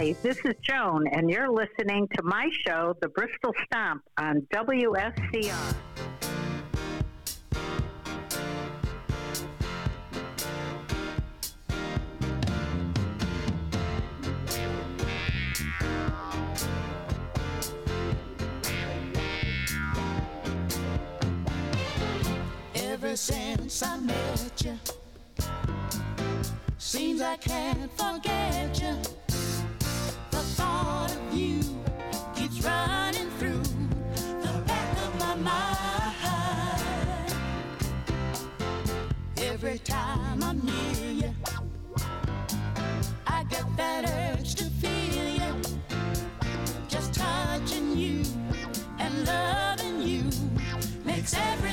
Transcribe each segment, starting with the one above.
Hi, this is Joan, and you're listening to my show, The Bristol Stomp, on WSCR. Ever since I met you, seems I can't forget you you keeps running through the back of my mind. Every time I'm near you, I get that urge to feel you. Just touching you and loving you makes every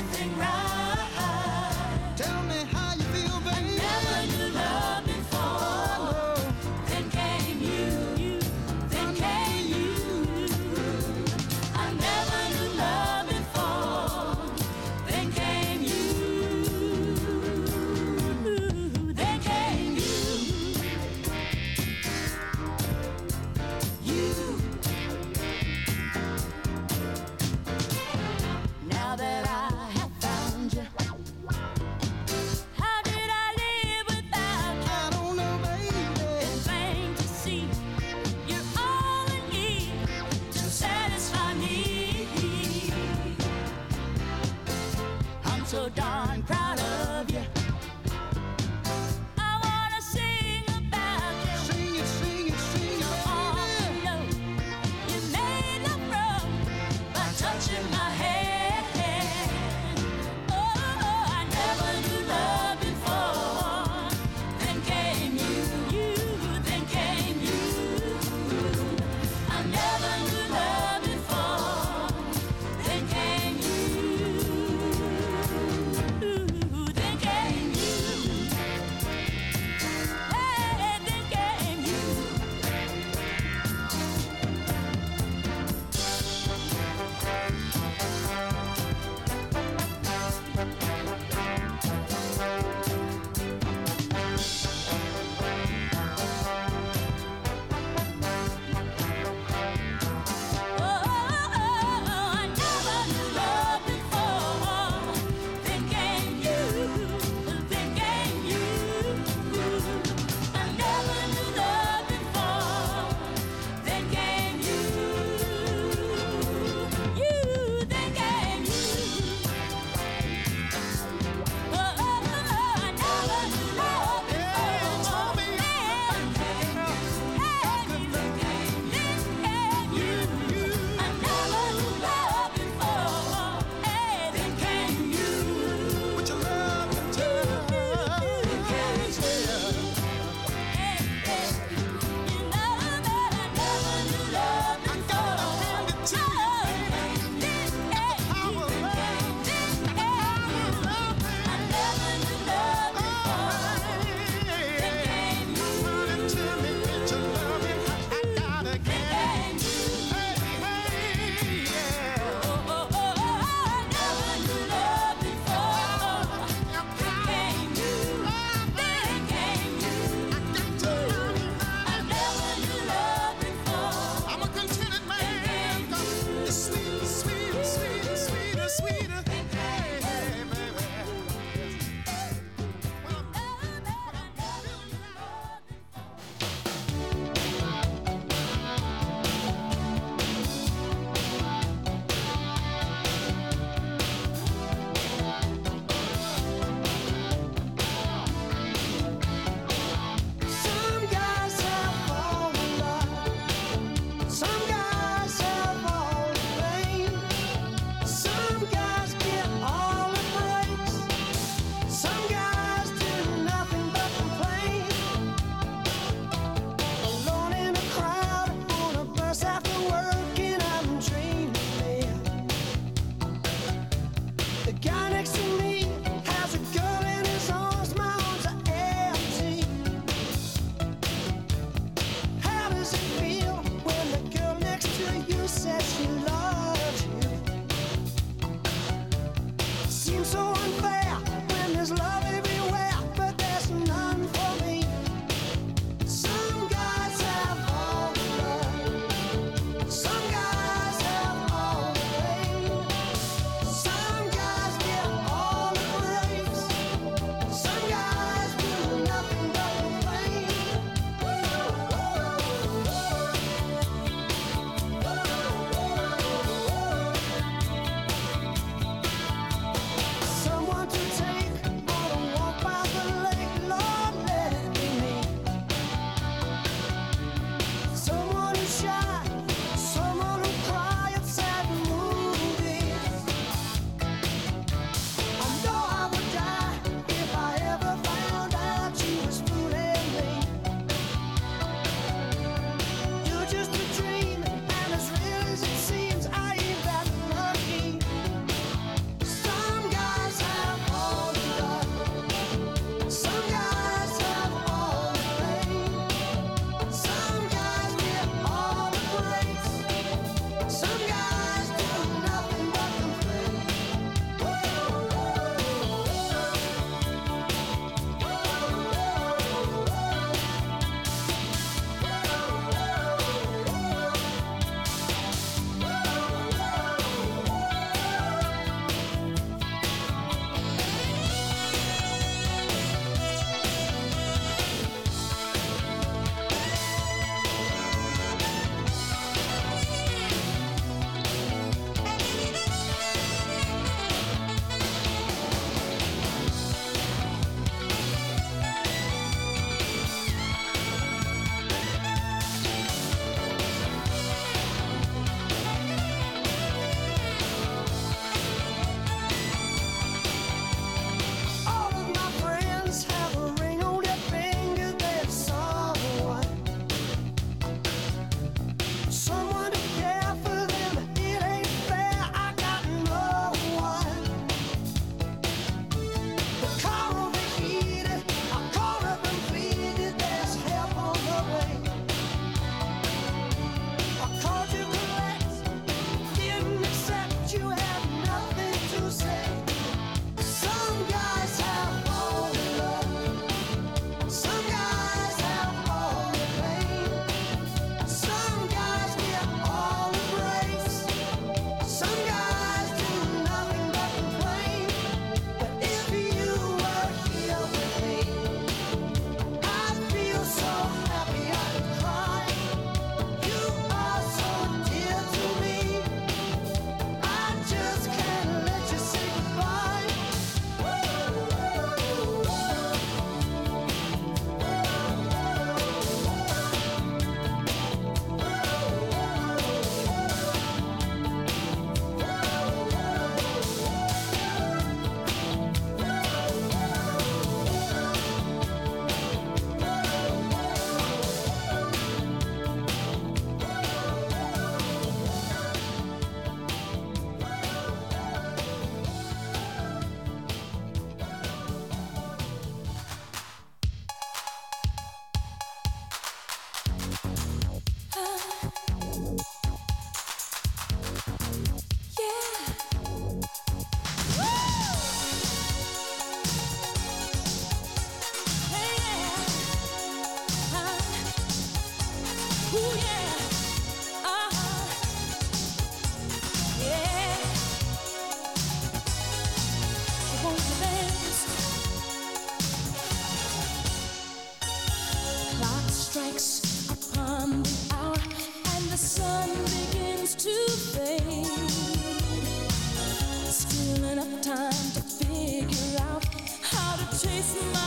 chasing my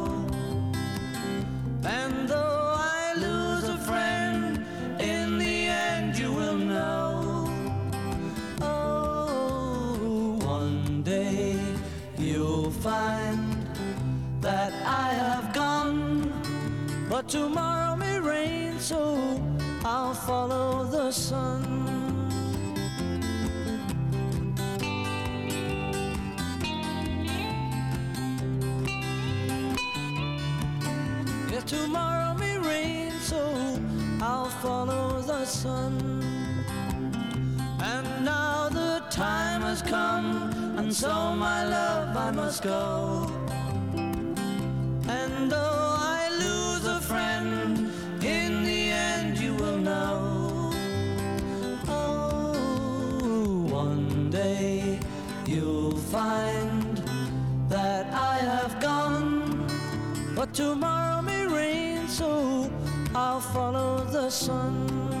So, my love, I must go. And though I lose a friend, in the end you will know. Oh, one day you'll find that I have gone, but tomorrow may rain, so I'll follow the sun.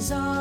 Is all.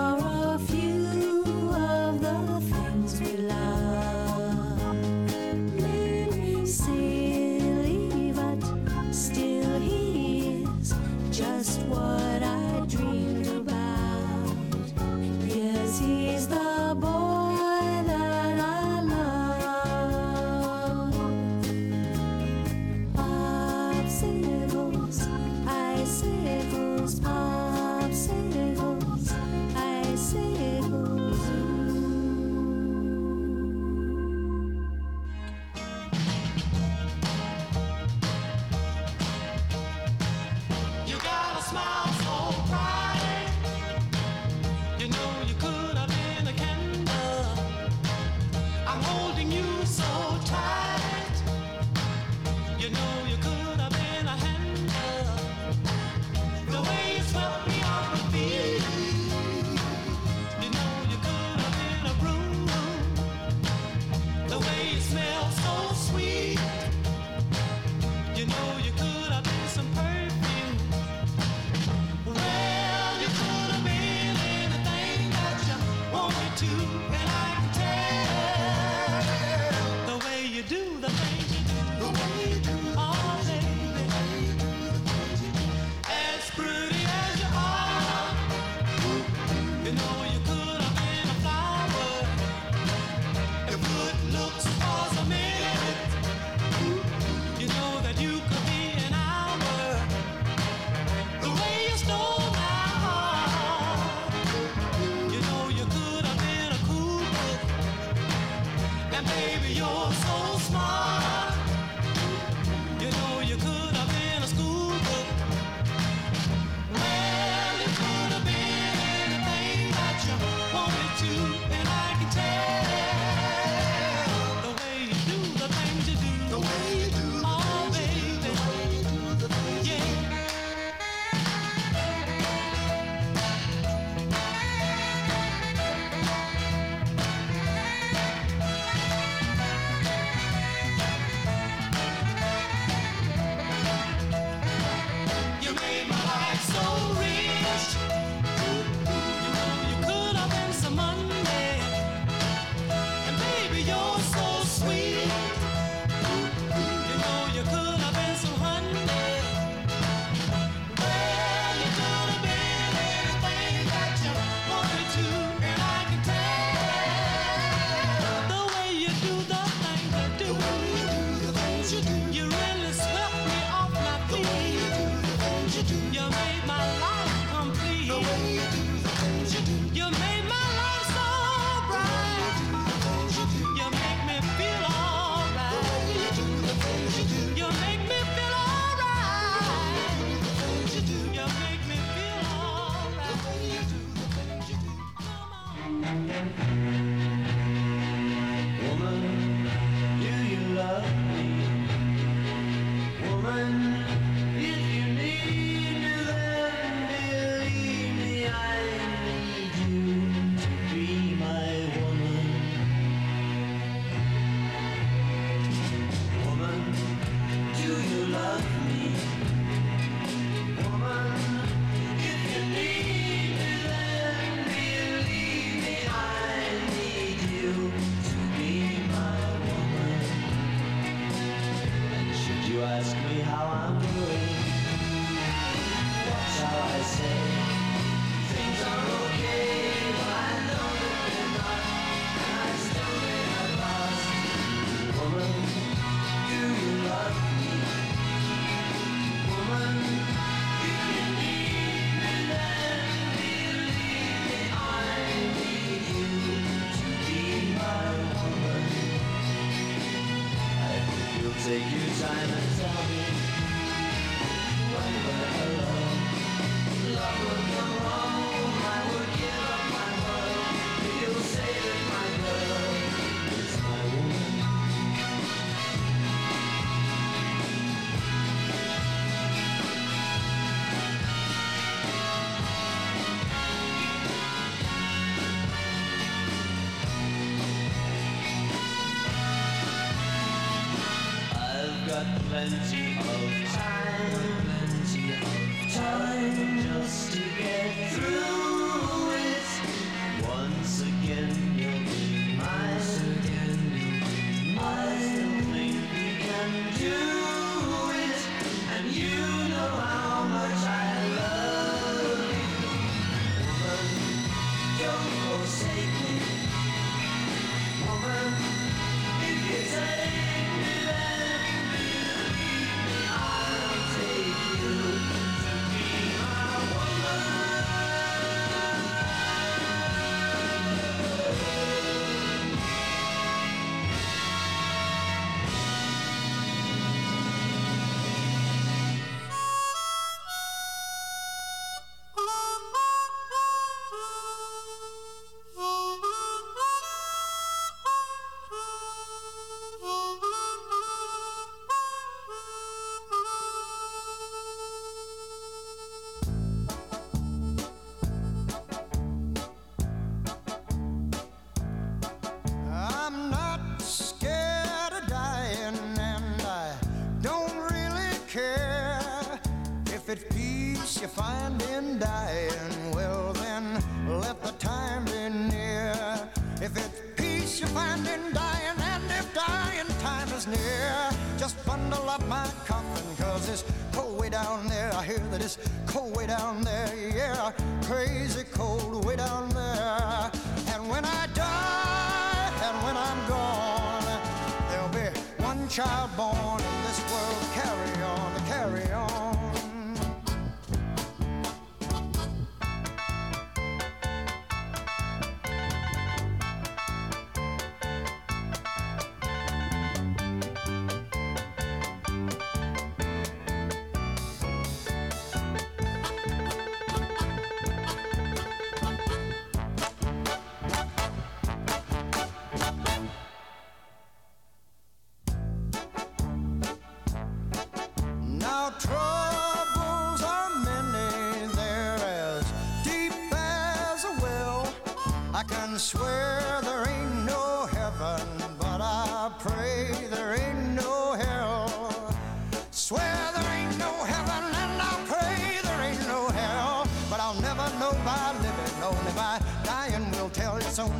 you're so smart.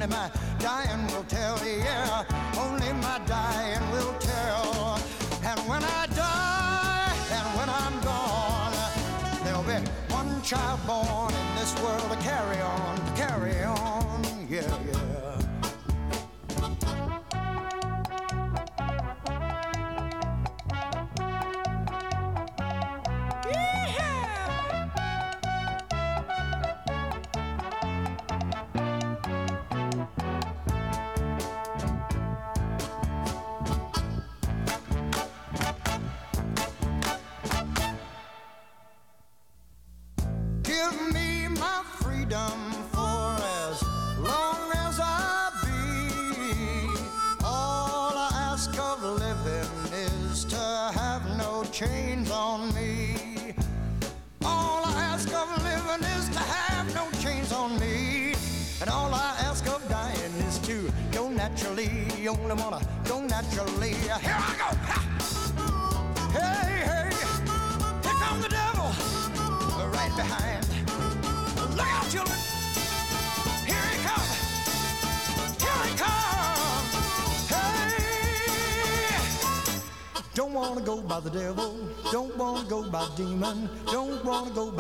only my dying will tell, yeah, only my dying will tell. And when I die, and when I'm gone, there'll be one child born in this world to carry on.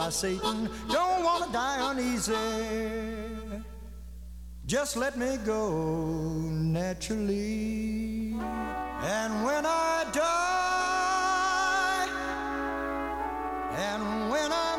by Satan. Don't want to die uneasy. Just let me go naturally. And when I die, and when I'm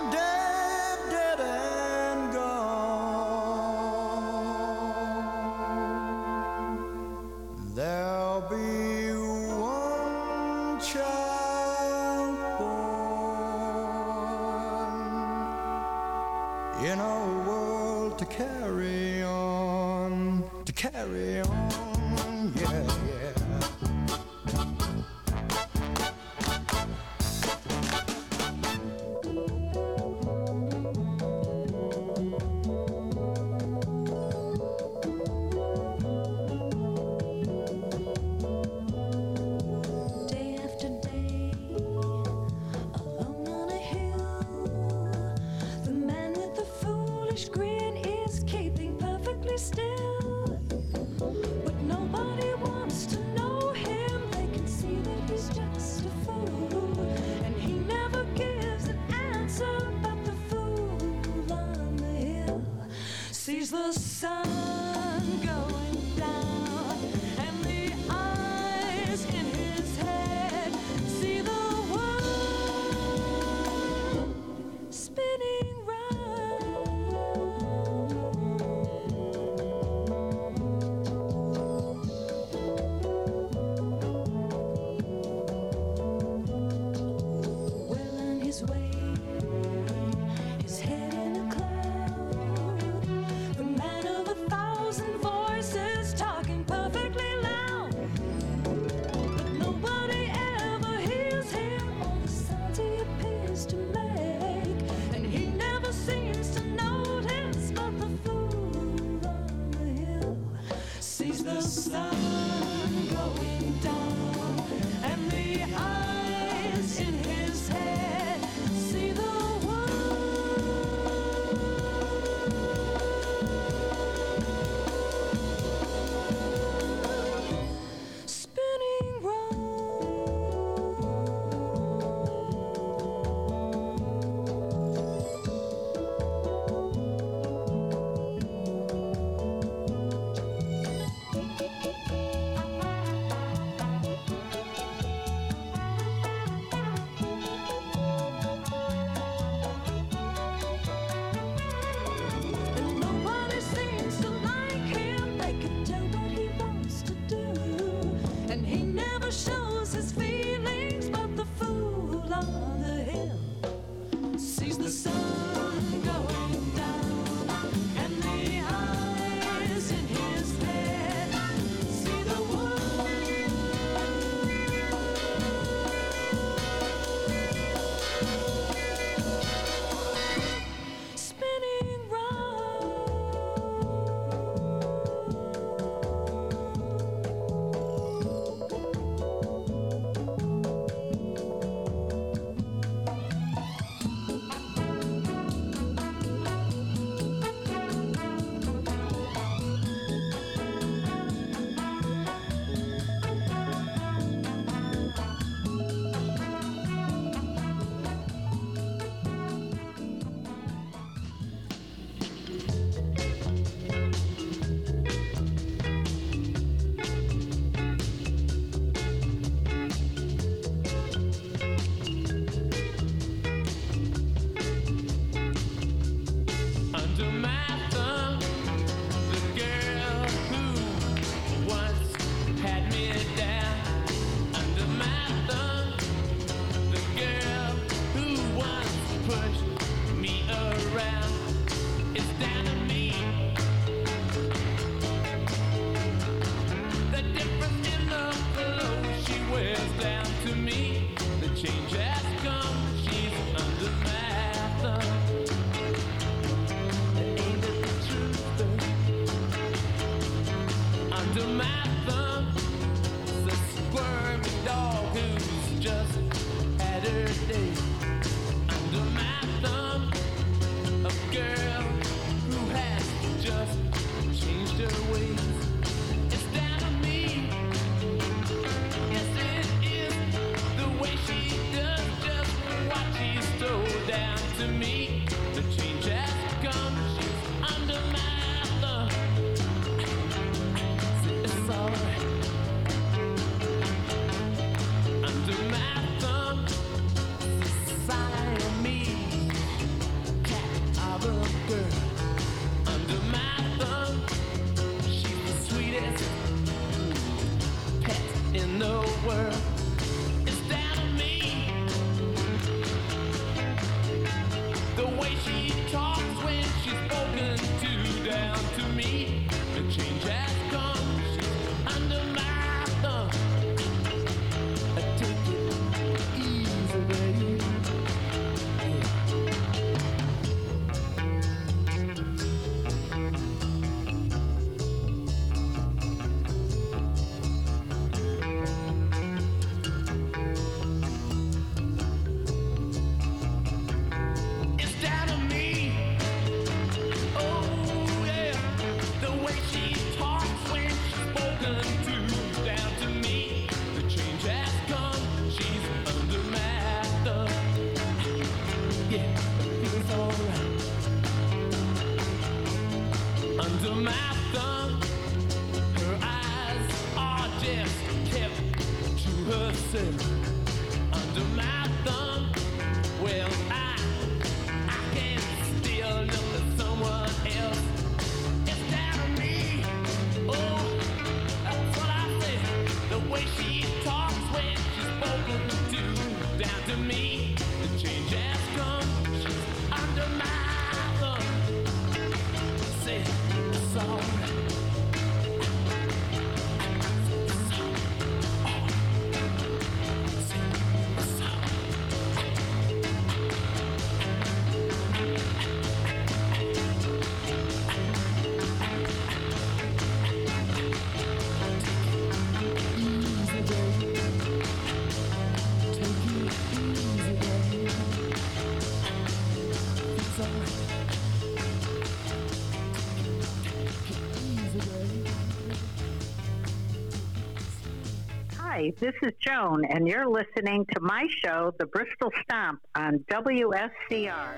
Hi, this is Joan, and you're listening to my show, The Bristol Stomp, on WSCR.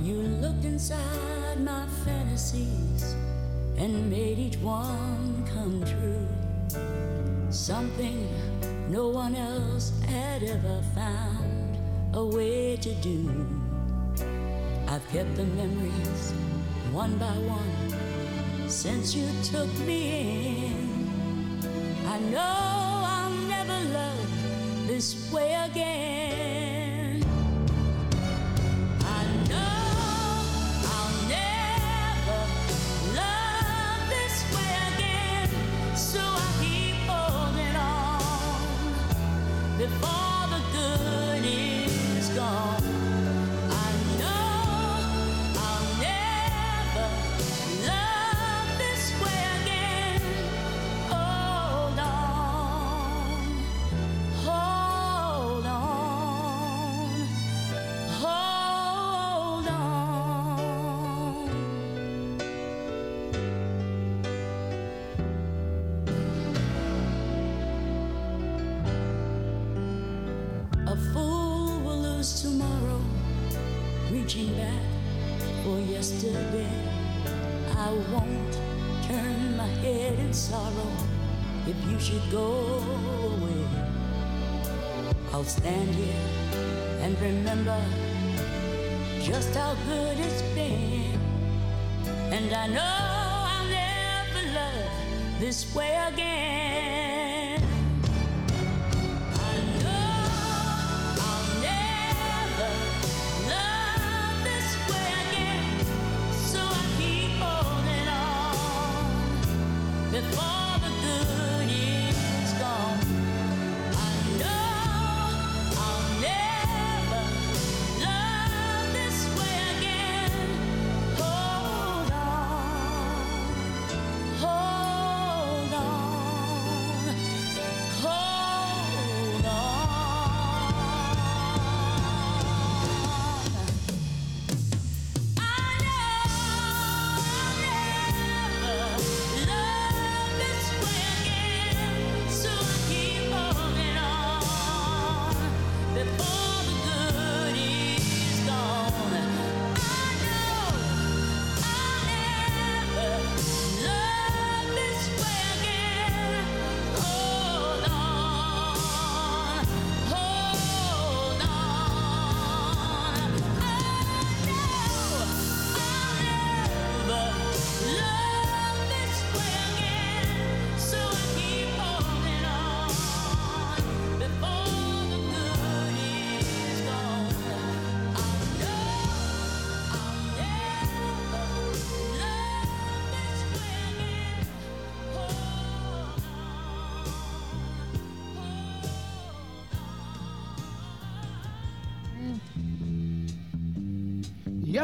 You looked inside my fantasies and made each one come true. Something no one else had ever found a way to do. I've kept the memories one by one since you took me in. I know I'll never love this way again. Just how good it's been. And I know I'll never love this way again. I know I'll never love this way again. So I keep holding on before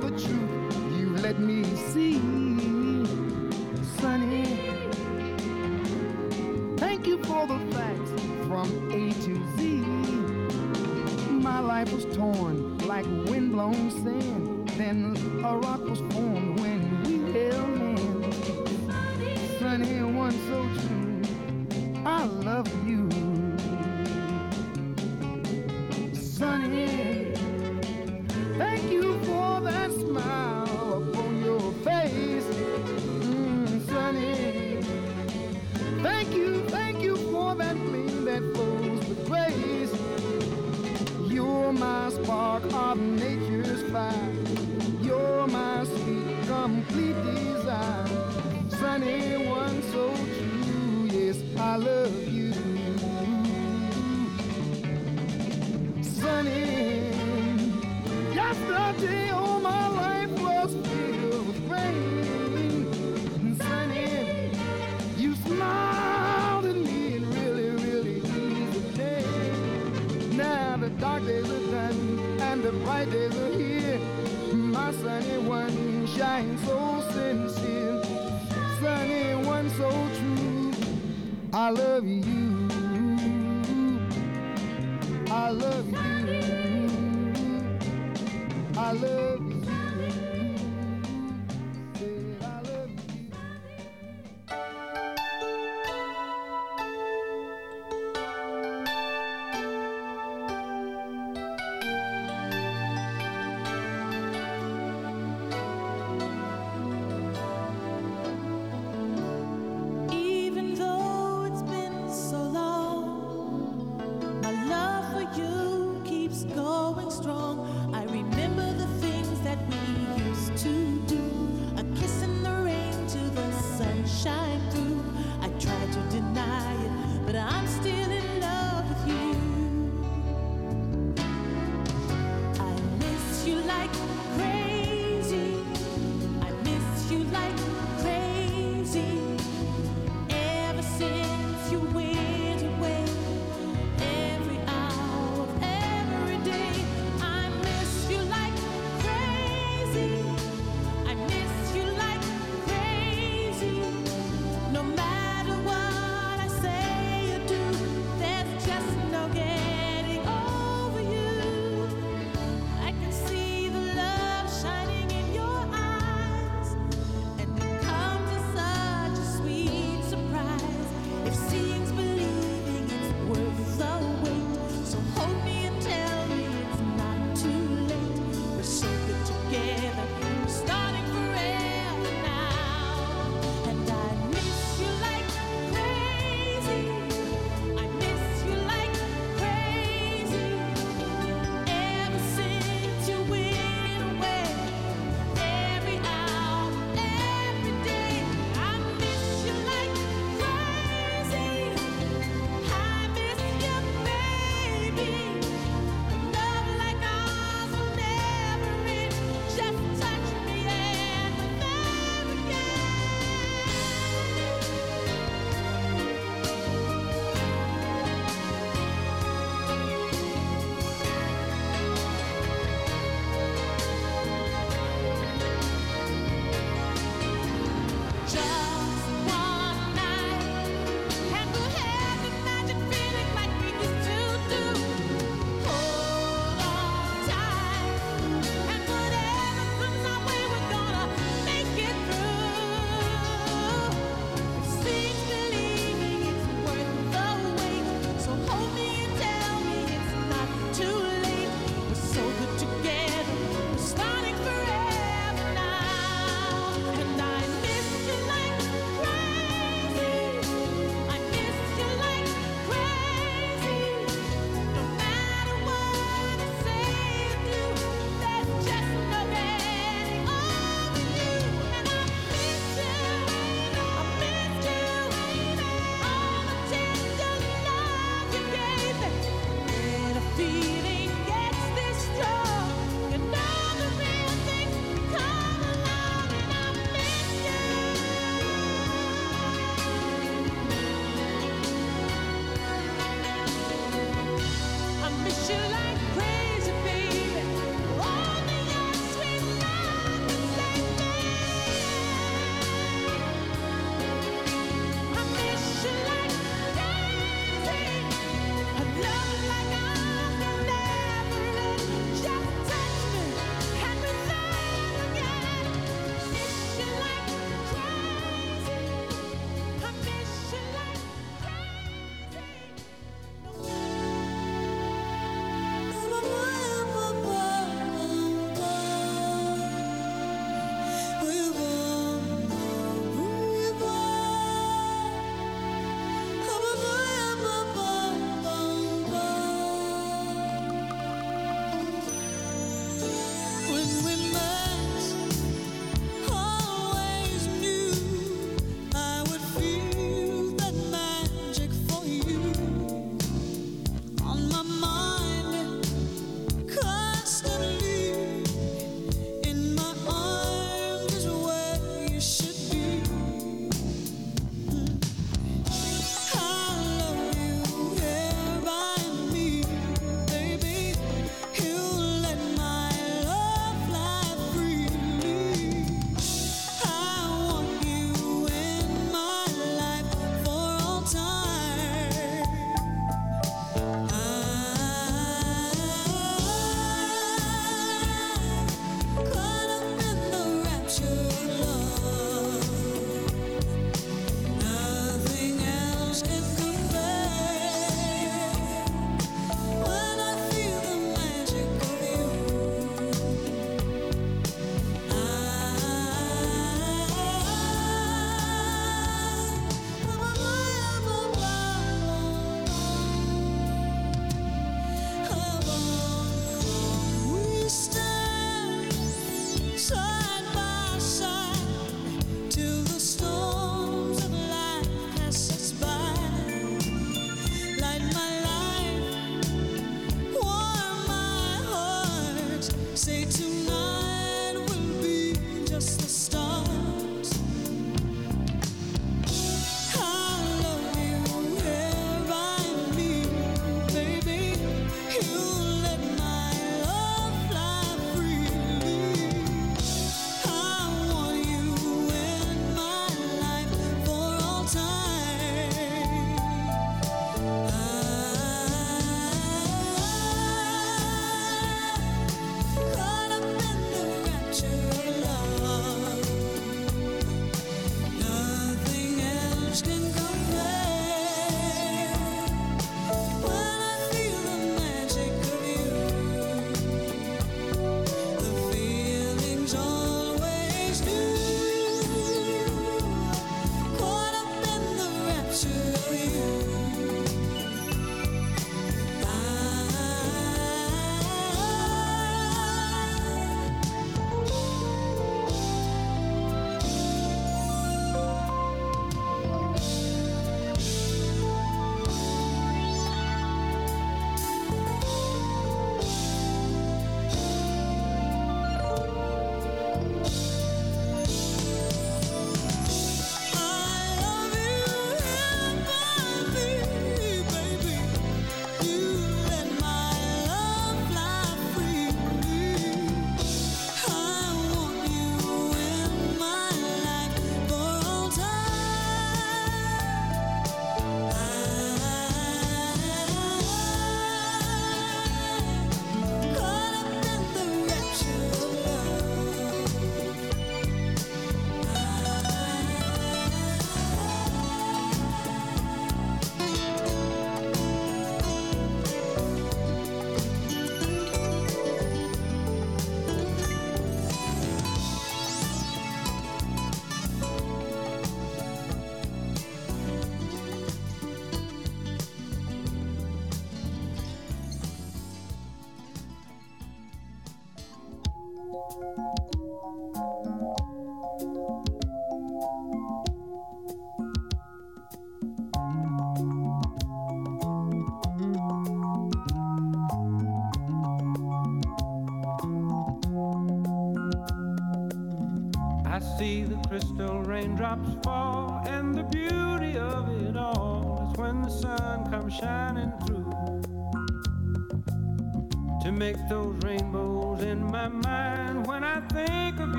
the truth you let me see. Sunny, thank you for the facts from A to Z. My life was torn like windblown sand. Then a rock was formed when we held hands. Sunny, one so true. One so sincere. Sunny one so true. I love you. I love you. I love you.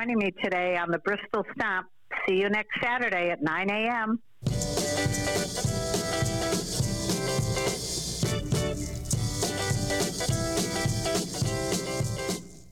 Joining me today on the Bristol Stomp. See you next Saturday at 9 a.m.